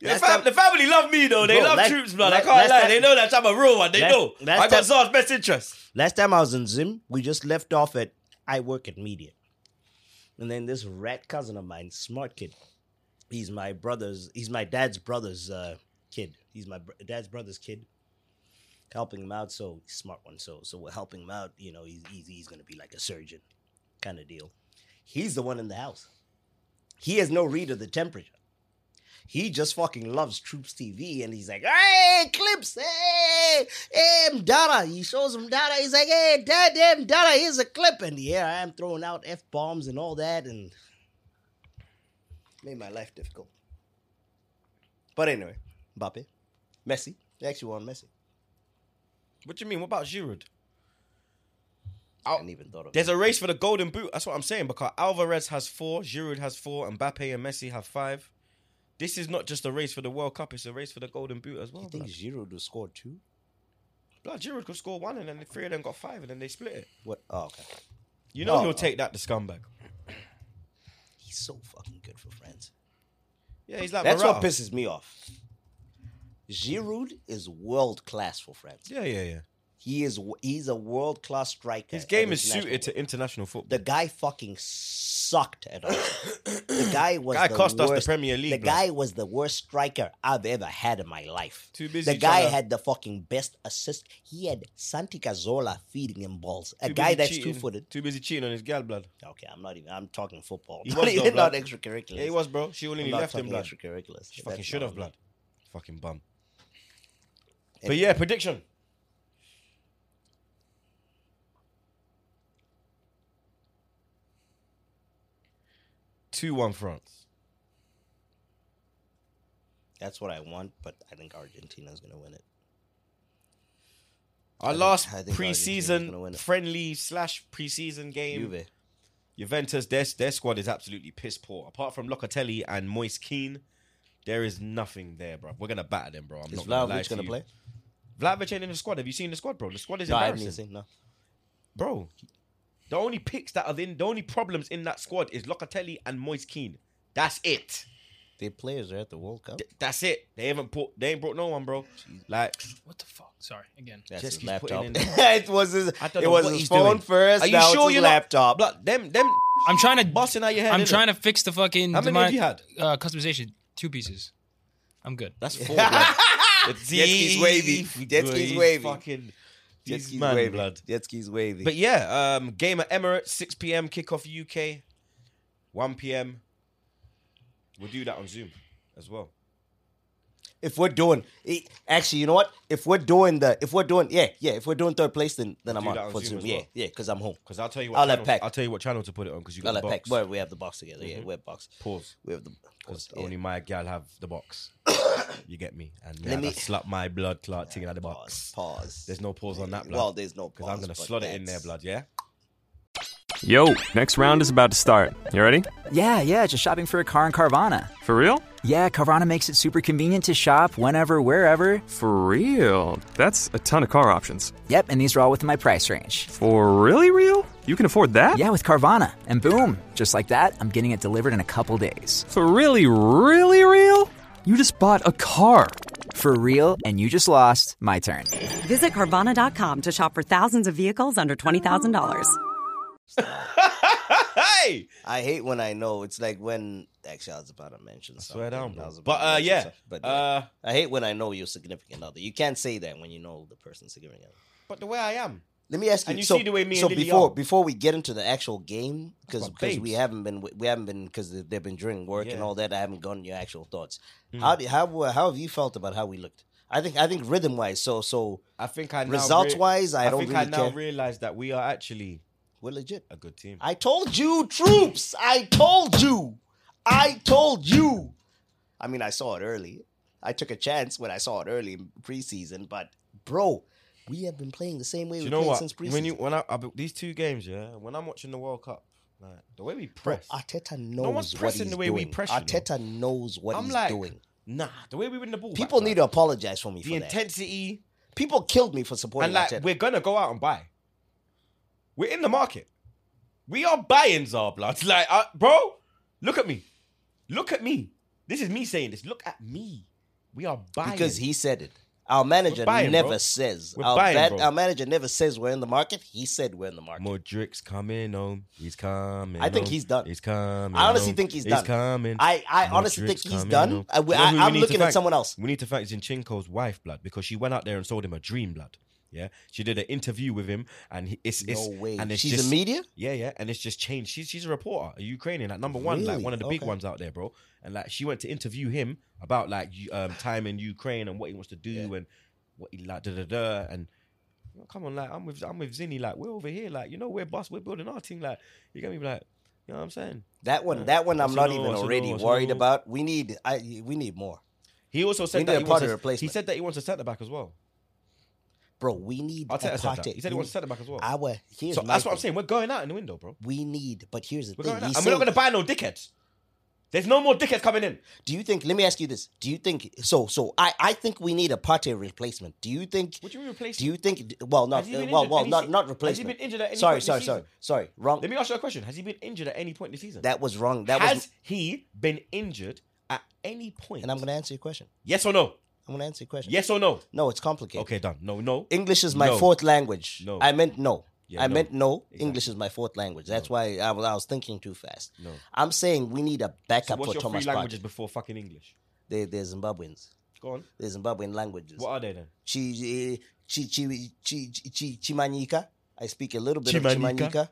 The, fam- the family love me though. They Bro, love last- troops, blood. I can't lie. time- they know that I'm a real one. They last- know. last I got Zar's best interest. Last time I was in Zim, we just left off at I work at media. And then this rat cousin of mine, smart kid. He's my brother's, he's my dad's brother's uh, kid. He's my br- dad's brother's kid. Helping him out, so smart one. So so we're helping him out, you know, he's he's, he's gonna be like a surgeon kind of deal. He's the one in the house. He has no read of the temperature. He just fucking loves Troops TV, and he's like, "Hey, clips, hey, hey, Mdara." He shows him Mdara. He's like, "Hey, dad, damn Mdara, here's a clip." And here I am throwing out f bombs and all that, and made my life difficult. But anyway, Mbappe, Messi, they actually won Messi. What do you mean? What about Giroud? I hadn't even thought of There's it. a race for the golden boot. That's what I'm saying because Alvarez has four, Giroud has four, Mbappe and Messi have five. This is not just a race for the World Cup; it's a race for the golden boot as well. You think blood. Giroud will score two? Blood, Giroud could score one, and then the three of them got five, and then they split it. What? Oh, okay. You know Oh, he'll oh. take that, the scumbag. He's so fucking good for France. Yeah, he's like That's Morata. what pisses me off. Giroud is world class for France. Yeah, yeah, yeah. He is. He's a world class striker. His game is suited to international football. The guy fucking sucked at us. the guy was Guy the cost us the worst, Premier League, The blood. guy was the worst striker I've ever had in my life. Too busy The guy to- had the fucking best assist. He had Santi Cazorla feeding him balls. A Too guy that's two footed. Too busy cheating on his gal, blood. Okay, I'm not even. I'm talking football. He was, though, not blood. extracurriculars. Yeah, he was, bro. She only left him, blood. Extracurriculars. She fucking should have, me. blood. Fucking bum. But yeah, prediction. Two one France. That's what I want, but I think Argentina's gonna win it. Our think- last I think Argentina's gonna preseason friendly slash preseason game. Juve. Juventus, their, their squad is absolutely piss poor. Apart from Locatelli and Moise Kean, there is nothing there, bro. We're gonna batter them, bro. I'm Is not gonna lie Vlahovic to gonna play? Vlahovic ain't in the squad. Have you seen the squad, bro? The squad is No, I haven't embarrassing, seen. No. bro. The only picks that are in, the only problems in that squad is Locatelli and Moise Kean. That's it. Their players are at the World Cup. Th- That's it. They haven't put. They ain't brought no one, bro. Like What the fuck? Sorry again. That's Just his laptop. in- it was his. It was his phone doing. first. Are you now sure it's you're not- laptop? Blood, them, them. I'm trying to. Busting out your head. I'm innit? trying to fix the fucking. How many demi- have you had? Uh, customization. Two pieces. I'm good. That's four. blood. Jet ski's wavy. Jet ski's wavy. Fucking. Jet ski's man, wavy. blood. Jet ski's wavy. But yeah, um, game at Emirates, 6 p.m. kickoff UK, 1 p.m. We'll do that on Zoom as well. If we're doing, eh, actually, you know what? If we're doing the, if we're doing, yeah, yeah, if we're doing third place, then then I'm Do on, that on for Zoom Zoom. Yeah, well. yeah, because I'm home. Because I'll tell you what I'll channel, let Peck. I'll tell you what channel to put it on because you I'll got let the box. Where we have the box together. Yeah, Mhm. we have box. Pause. We have the. Because yeah. only my gal have the box. You get me? And Let yeah, me- me slap my blood clot thing in the box. Pause. There's no pause on that blood. Well, there's no Because I'm gonna but slot it in there, that's- blood. Yeah. Yo, next round is about to start. You ready? Yeah, yeah, just shopping for a car in Carvana. For real? Yeah, Carvana makes it super convenient to shop whenever, wherever. For real? That's a ton of car options. Yep, and these are all within my price range. For really real? You can afford that? Yeah, with Carvana. And boom, just like that, I'm getting it delivered in a couple days. For really, really real? You just bought a car. For real, and you just lost my turn. Visit Carvana.com to shop for thousands of vehicles under $20,000. hey, I hate when I know. It's like when actually I was about to mention. swear down, bro. was But, uh, yeah, something. But uh, I hate when I know your significant other. You can't say that when you know the person's significant other. But the way I am. Let me ask you. And you so, see the way me so before are. before we get into the actual game, because because we haven't been we haven't been because they've been during work and all that. I haven't gotten your actual thoughts. Mm. How do, how how have you felt about how we looked? I think I think rhythm wise. So so I think I results rea- wise, I, don't think really I now care. realize that we are actually We're legit. a good team. I told you, troops. I told you. I told you. I mean, I saw it early. I took a chance when I saw it early in preseason, but bro, we have been playing the same way Do you know what? since preseason. When you when I, I these two games, yeah, when I'm watching the World Cup, like, the way we Bro, press, Arteta one's knows what pressing he's the way doing. we press. Arteta knows what I'm he's like, doing. nah, the way we win the ball. back, People like, need to apologize for me the for that. intensity, People killed me for supporting and like Arteta. we're gonna go out and buy. We're in the market. We are buying Zar blood. Like, uh, bro, look at me. Look at me. This is me saying this. Look at me. We are buying because he said it. Our manager buying, never bro. says. We're our, buying, bat- bro. our manager never says we're in the market. He said we're in the market. Modric's coming home. He's coming. I think home. he's done. He's coming. I honestly home. think he's done. coming. I- I honestly think he's done. home. I- You know I- who we I'm looking at thank? someone else. We need to thank Zinchenko's wife, blood, because she went out there and sold him a dream, blood. Yeah, she did an interview with him, and he, it's, it's No way. And it's She's just, a media? Yeah, yeah, and it's just changed. She's she's a reporter, a Ukrainian, like number one, like one of the big Okay. ones out there, bro. And like she went to interview him about like um, time in Ukraine and what he wants to do and what he like da da da and. Come on, like I'm with I'm with Zinni, like we're over here, like you know we're boss, we're building our team, like you get me, like you know what I'm saying. That one, Yeah. that one, I'm not even already worried about. We need, I, we need more, He also said that he wants a, he said that he wants a centre back as well. Bro. We need. Arteta a said that. He said he wants a centre back as well. Our here's so that's what I'm saying. We're going out in the window, bro. We need, but here's the We're thing. going out, and we're not going to buy no dickheads. There's no more dickheads coming in. Do you think? Let me ask you this. Do you think? So, so I, I think we need a Partey replacement. Do you think? Would you replace? Do you think? Well, not, been well, well, not, se- not has he replacement. been injured at any sorry, point sorry, sorry, sorry. Wrong. Let me ask you a question. Has he been injured at any point this season? That was wrong. That Has was. he been injured at any point? And I'm going to answer your question. Yes or no? I'm to answer your question. Yes or no? No, it's complicated. Okay, done. No, no. English is my No. fourth language. No. I meant no. Yeah, I no. meant no. English is my fourth language. That's why I was, I was thinking too fast. No. I'm saying we need a So backup what's for your Thomas three Partey. languages before fucking English? They, they're Zimbabweans. Go on. They're Zimbabwean languages. What are they then? Chi, chi, chi, chi, chi, Chimanyika. I speak a little bit of Chimanyika. Chimanyika.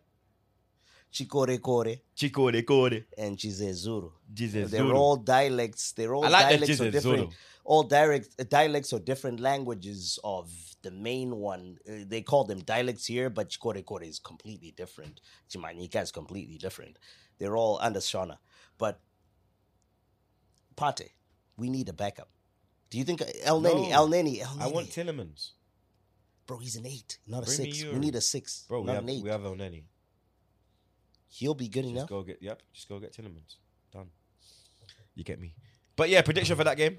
Chikore Kore Chikore Kore. and Chizezuru. Chizezuru. They're all dialects. They're all I like dialects of different. All direct dialects or different languages of the main one. Uh, they call them dialects here, but Chikore Kore is completely different. Chimanyika is completely different. They're all under Shona. But Pate, we need a backup. Do you think Elneny, No. Elneny, El Neni? I want Tielemans. Bro, he's an eight, not a Bring me six. We need a six, Bro, we not have, an eight. we have Elneny. He'll be good Just enough. go get yep. Just go get Tielemans. Done. You get me. But yeah, prediction for that game.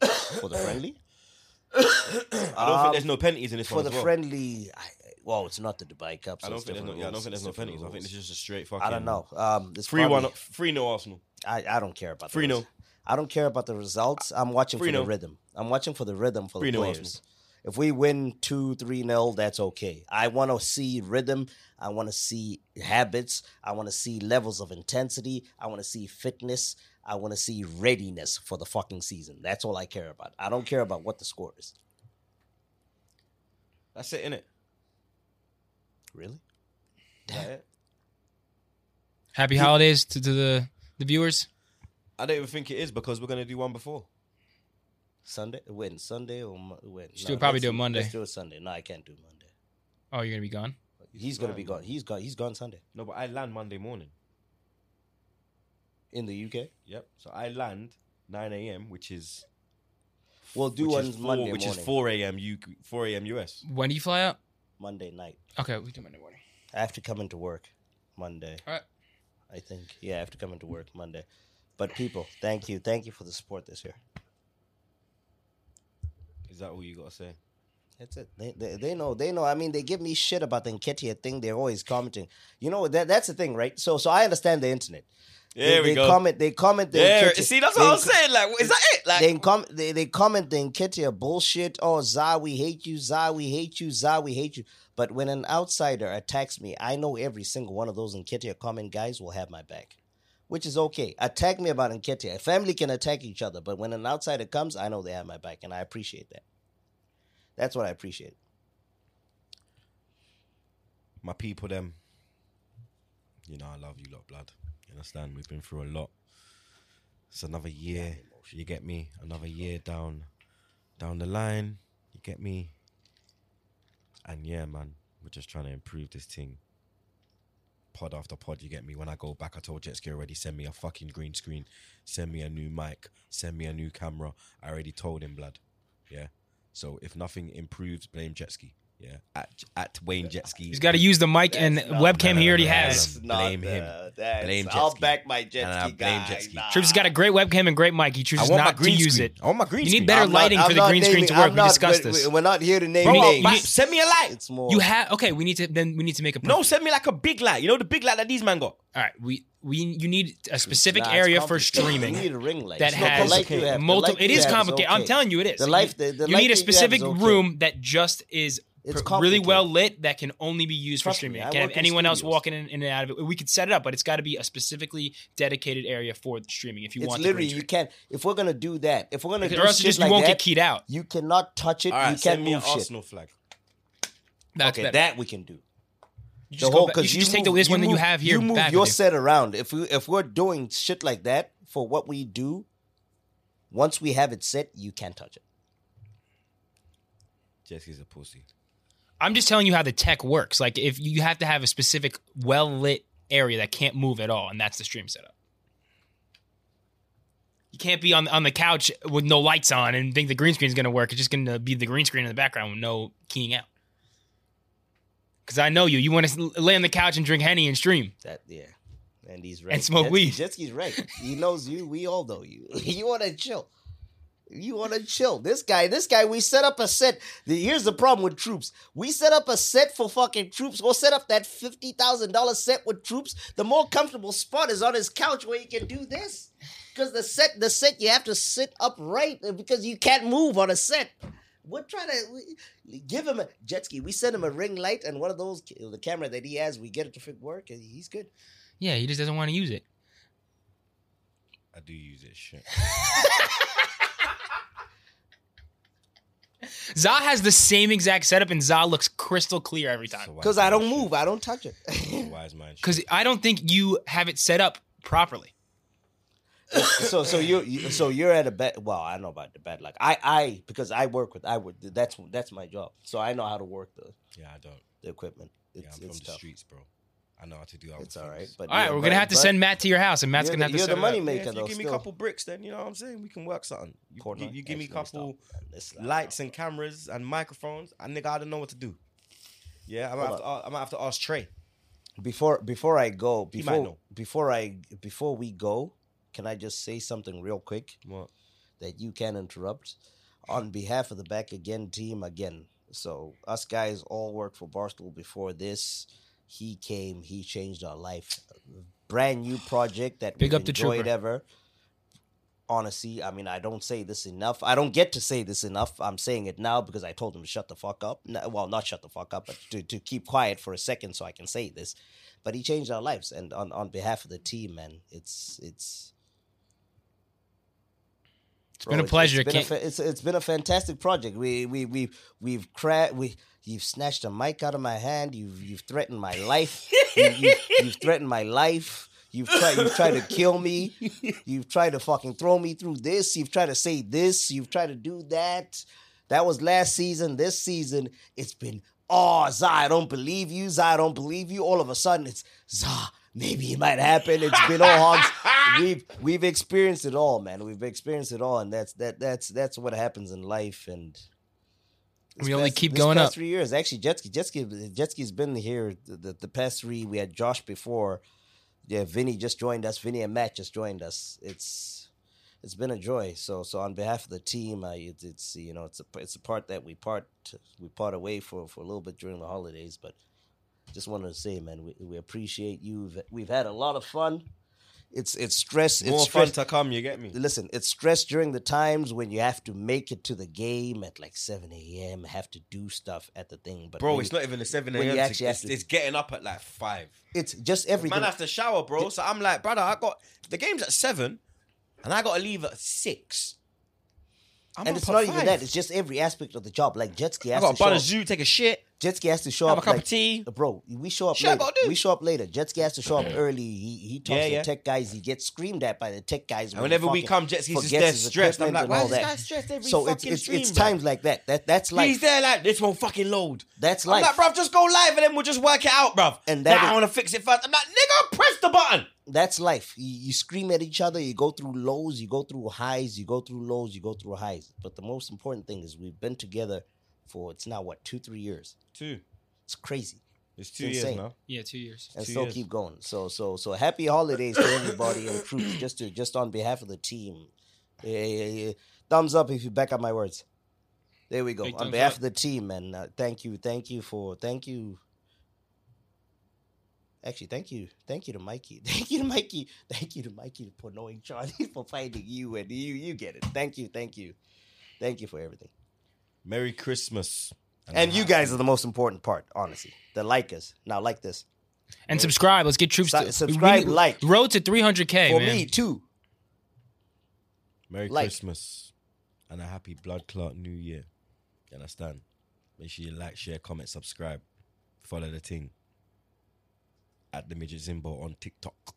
for the friendly. I don't Um, think there's no penalties in this for one the as well. friendly. I, well, it's not the Dubai Cup. So I don't think there's no. Yeah, I don't think there's no penalties. I think this is just a straight fucking. I don't know. Um, it's Three one. Three no Arsenal. I, I don't care about the Three res- I don't care about the results. I'm watching for Three the rhythm. I'm watching for the rhythm for Three the players. Arsenal. If we win two, three nil, that's okay. I want to see rhythm. I want to see habits. I want to see levels of intensity. I want to see fitness. I want to see readiness for the fucking season. That's all I care about. I don't care about what the score is. That's it, innit? Really? That it? Happy holidays to, to the the viewers. I don't even think it is because we're gonna do one before. Sunday? When Sunday or Mo- when? Just do it- probably do it Monday. Let's do it Sunday. No, I can't do Monday. Oh, you're gonna be gone. He's gonna be gone. He's gone. He's gone Sunday No, but I land Monday morning. in the UK. Yep. So I land 9 a.m., which is We'll do which one is four, Monday which morning. is 4 a.m. U 4 a.m. US. When do you fly out? Monday night. Okay, we do Monday morning. I have to come into work Monday. All right. I think. Yeah, I have to come into work Monday. But people, thank you, thank you for the support this year. Is that all you gotta say? That's it. They, they they know they know. I mean, they give me shit about the Nketiah thing. They're always commenting. You know that that's the thing, right? So so I understand the internet. There they, we they go. comment. They comment. The There, see, that's what I was saying. Like, is that it? Like, they com- they, they comment the Nketiah bullshit. Oh, Za, we hate you. Za, we hate you. Za, we hate you. But when an outsider attacks me, I know every single one of those Nketiah comment guys will have my back, which is okay. Attack me about Nketiah. Family can attack each other, but when an outsider comes, I know they have my back, and I appreciate that. That's what I appreciate. my people, them. You know, I love you lot, blood. You understand? We've been through a lot. It's another year. You get me? Another year down, down the line. You get me? And yeah, man, we're just trying to improve this thing. Pod after pod, you get me? When I go back, I told Jetski already, send me a fucking green screen, send me a new mic, send me a new camera. I already told him, blood. Yeah. So if nothing improves, blame Jetski. Yeah. At at Wayne Jetski. He's got to use the mic and webcam he already has. Blame him. Blame I'll Jetski. back my jet And I ski blame guy. Jetski. Nah. Troops has got a great webcam and great mic. He chooses I want my not to green use screen. it. I want my green screen. You screen. need better I'm not- lighting I'm for the not green screen naming- to work. I'm We not- discussed we- this. We're not here to name Bro, names. you need- Send me a light. It's more. You have okay. We need to then we need to make a No, send me like a big light. You know the big light that these man got. All right, we we you need a specific Nah, it's area for complicated. streaming You need a ring light. that It's not has light you have. The multiple. light It you is have complicated. I'm okay. telling you, it is. The You- life- the- the you light need that a you have specific is okay. room that just is It's pr- really well lit that can only be used for Trust me, streaming. I can't have anyone else studios. walking in, in and out of it. We could set it up, but it's got to be a specifically dedicated area for streaming. If you It's want, literally green you can't. If we're gonna do that, if we're gonna Because- do or else shit you just- you won't that, get keyed out. You cannot touch it. All right, you send can't me an move shit. Arsenal flag. That's okay, better. that we can do. You just go back- you should just take the this one that you have here You move back your set around. If we if we're doing shit like that for what we do, once we have it set, you can't touch it. Jesse's a pussy. I'm just telling you how the tech works. Like if you have to have a specific well lit area that can't move at all, and that's the stream setup. You can't be on on the couch with no lights on and think the green screen is going to work. It's just going to be the green screen in the background with no keying out. Because I know you. You want to lay on the couch and drink henny and stream. That yeah. And he's right. And smoke Jet- weed. Jetski's right. He knows you. We all know you. you want to chill. You want to chill. This guy, this guy, we set up a set. Here's the problem with troops. We set up a set for fucking troops. Go set up that $50,000 set with troops. The more comfortable spot is on his couch where he can do this. Because the set, the set, you have to sit upright because you can't move on a set. We're trying to we, give him a jet ski. We send him a ring light and one of those, the camera that he has, we get it to fit work and he's good. Yeah, he just doesn't want to use it. I do use it. Shit. Za has the same exact setup, and Za looks crystal clear every time. Because I don't move, I don't touch it. Wise man. shit. Because I don't think you have it set up properly. so so you you- so you're at a bed. Well, I know about the bed. Like I I because I work with I would that's that's my job. So I know how to work the Yeah, I don't. the equipment. It's, Yeah, I'm from it's the tough. streets, bro. I know how to do other It's all right, but all right, yeah, we're but- gonna have to but send Matt to your house, and Matt's gonna have the- to you're the it up. money Yeah, maker if you though. give me a couple bricks, then you know what I'm saying. We can work something. You, Portnoy? you, you give me a Actually, let me couple stop. Man, this slide lights and cameras and microphones, and nigga, I don't know what to do. Yeah, I might, have Hold to, I might have to ask Trey. before before I go He might before know. before I before we go, can I just say something real quick What? that you can interrupt on behalf of the Back Again team again. So us guys all worked for Barstool before this. He came, he changed our life. Brand new project that Big we've up the enjoyed trooper. ever. Honestly, I mean, I don't say this enough. I don't get to say this enough. I'm saying it now because I told him to shut the fuck up. No, well, not shut the fuck up, but to, to keep quiet for a second so I can say this. But he changed our lives, and on, on behalf of the team, man, it's it's It's been a pleasure. It's been a, it's, it's been a fantastic project. We we we we've cra- we you've snatched a mic out of my hand. You've you've threatened my life. you, you, you've threatened my life. You've tried you've tried to kill me. You've tried to fucking throw me through this. You've tried to say this. You've tried to do that. That was last season. This season, it's been oh Za, I don't believe you. Za, I don't believe you. All of a sudden, it's Za. Maybe it might happen. It's been all hogs. We've we've experienced it all, man. We've experienced it all, and that's that that's that's what happens in life. And We only past- keep going past up. Three years, actually. Jetski, Jetski, Jetski's been here the, the, the past three. We had Josh before. Yeah, Vinny just joined us. Vinny and Matt just joined us. It's it's been a joy. So so on behalf of the team, I it's, it's you know it's a it's a part that we part we part away for for a little bit during the holidays, but just wanted to say, man, we, we appreciate you. We've, had a lot of fun. It's it's stress. More it's fun stress. to come, you get me? Listen, it's stress during the times when you have to make it to the game at like seven a.m. Have to do stuff at the thing, but Bro, it's you- not even the 7 when you a.m. actually It's, to- it's getting up at like 5. It's just everything. Man, I have to shower, bro. So I'm like, brother, I got the game's at 7 and I got to leave at 6. I'm and it's at not even that. It's just every aspect of the job. Like Jetski I has got to to show bun a up. zoo, take a shit. Jetski has to show Have up. a cup of tea. bro. We show up Shit, I later. gotta. We show up later. Jetski has to show up early. He he talks Yeah, to yeah. the tech guys. He gets screamed at by the tech guys. And when whenever we fucking come, Jetski's just forgets there stressed. I'm like, why is this guy stressed every So it's fucking it's stream, it's bro? times like that. That that's life. He's there like, this won't fucking load. That's like. I'm like, bruv, just go live and then we'll just work it out, bro. And And that that is- I want to fix it first. I'm like, nigga, press the button. That's life. You, you scream at each other. You go through lows. You go through highs. You go through lows. You go through highs. But the most important thing is we've been together for it's now what two three years. Two. It's crazy. It's It's two years insane. now. Yeah, two years. and Two still years. keep going. So so so happy holidays to everybody and troops. Just to just on behalf of the team, yeah, yeah, yeah. thumbs up if you back up my words. There we go. Big on behalf up. of the team, and uh, thank you, thank you for thank you. Actually, thank you, thank you to Mikey, thank you to Mikey, thank you to Mikey for knowing Charlie for finding you, and you you get it. Thank you, thank you, thank you for everything. Merry Christmas. And you guys are the most important part, honestly. The like us Now, like this. And subscribe. Let's get troops. Su- to, subscribe, we need- like. Road to 300k, For man. me, too. Merry Like. Christmas and a happy blood clot new year. You understand? Make sure you like, share, comment, subscribe. Follow the thing at the midget Zimbo on TikTok.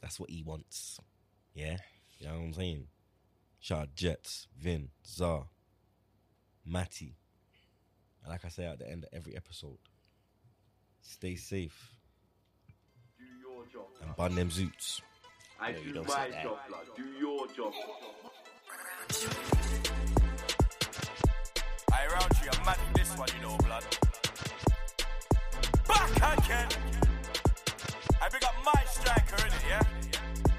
That's what he wants. Yeah? You know what I'm saying? Shout Jets, Vin, Zar, Matty. And like I say at the end of every episode, stay safe. Do your job. And bun them zoots. I no, do don't my job, lad. Do your job. I round you, I'm mad this one, you know, blood. Back again. I pick up my striker, innit, yeah?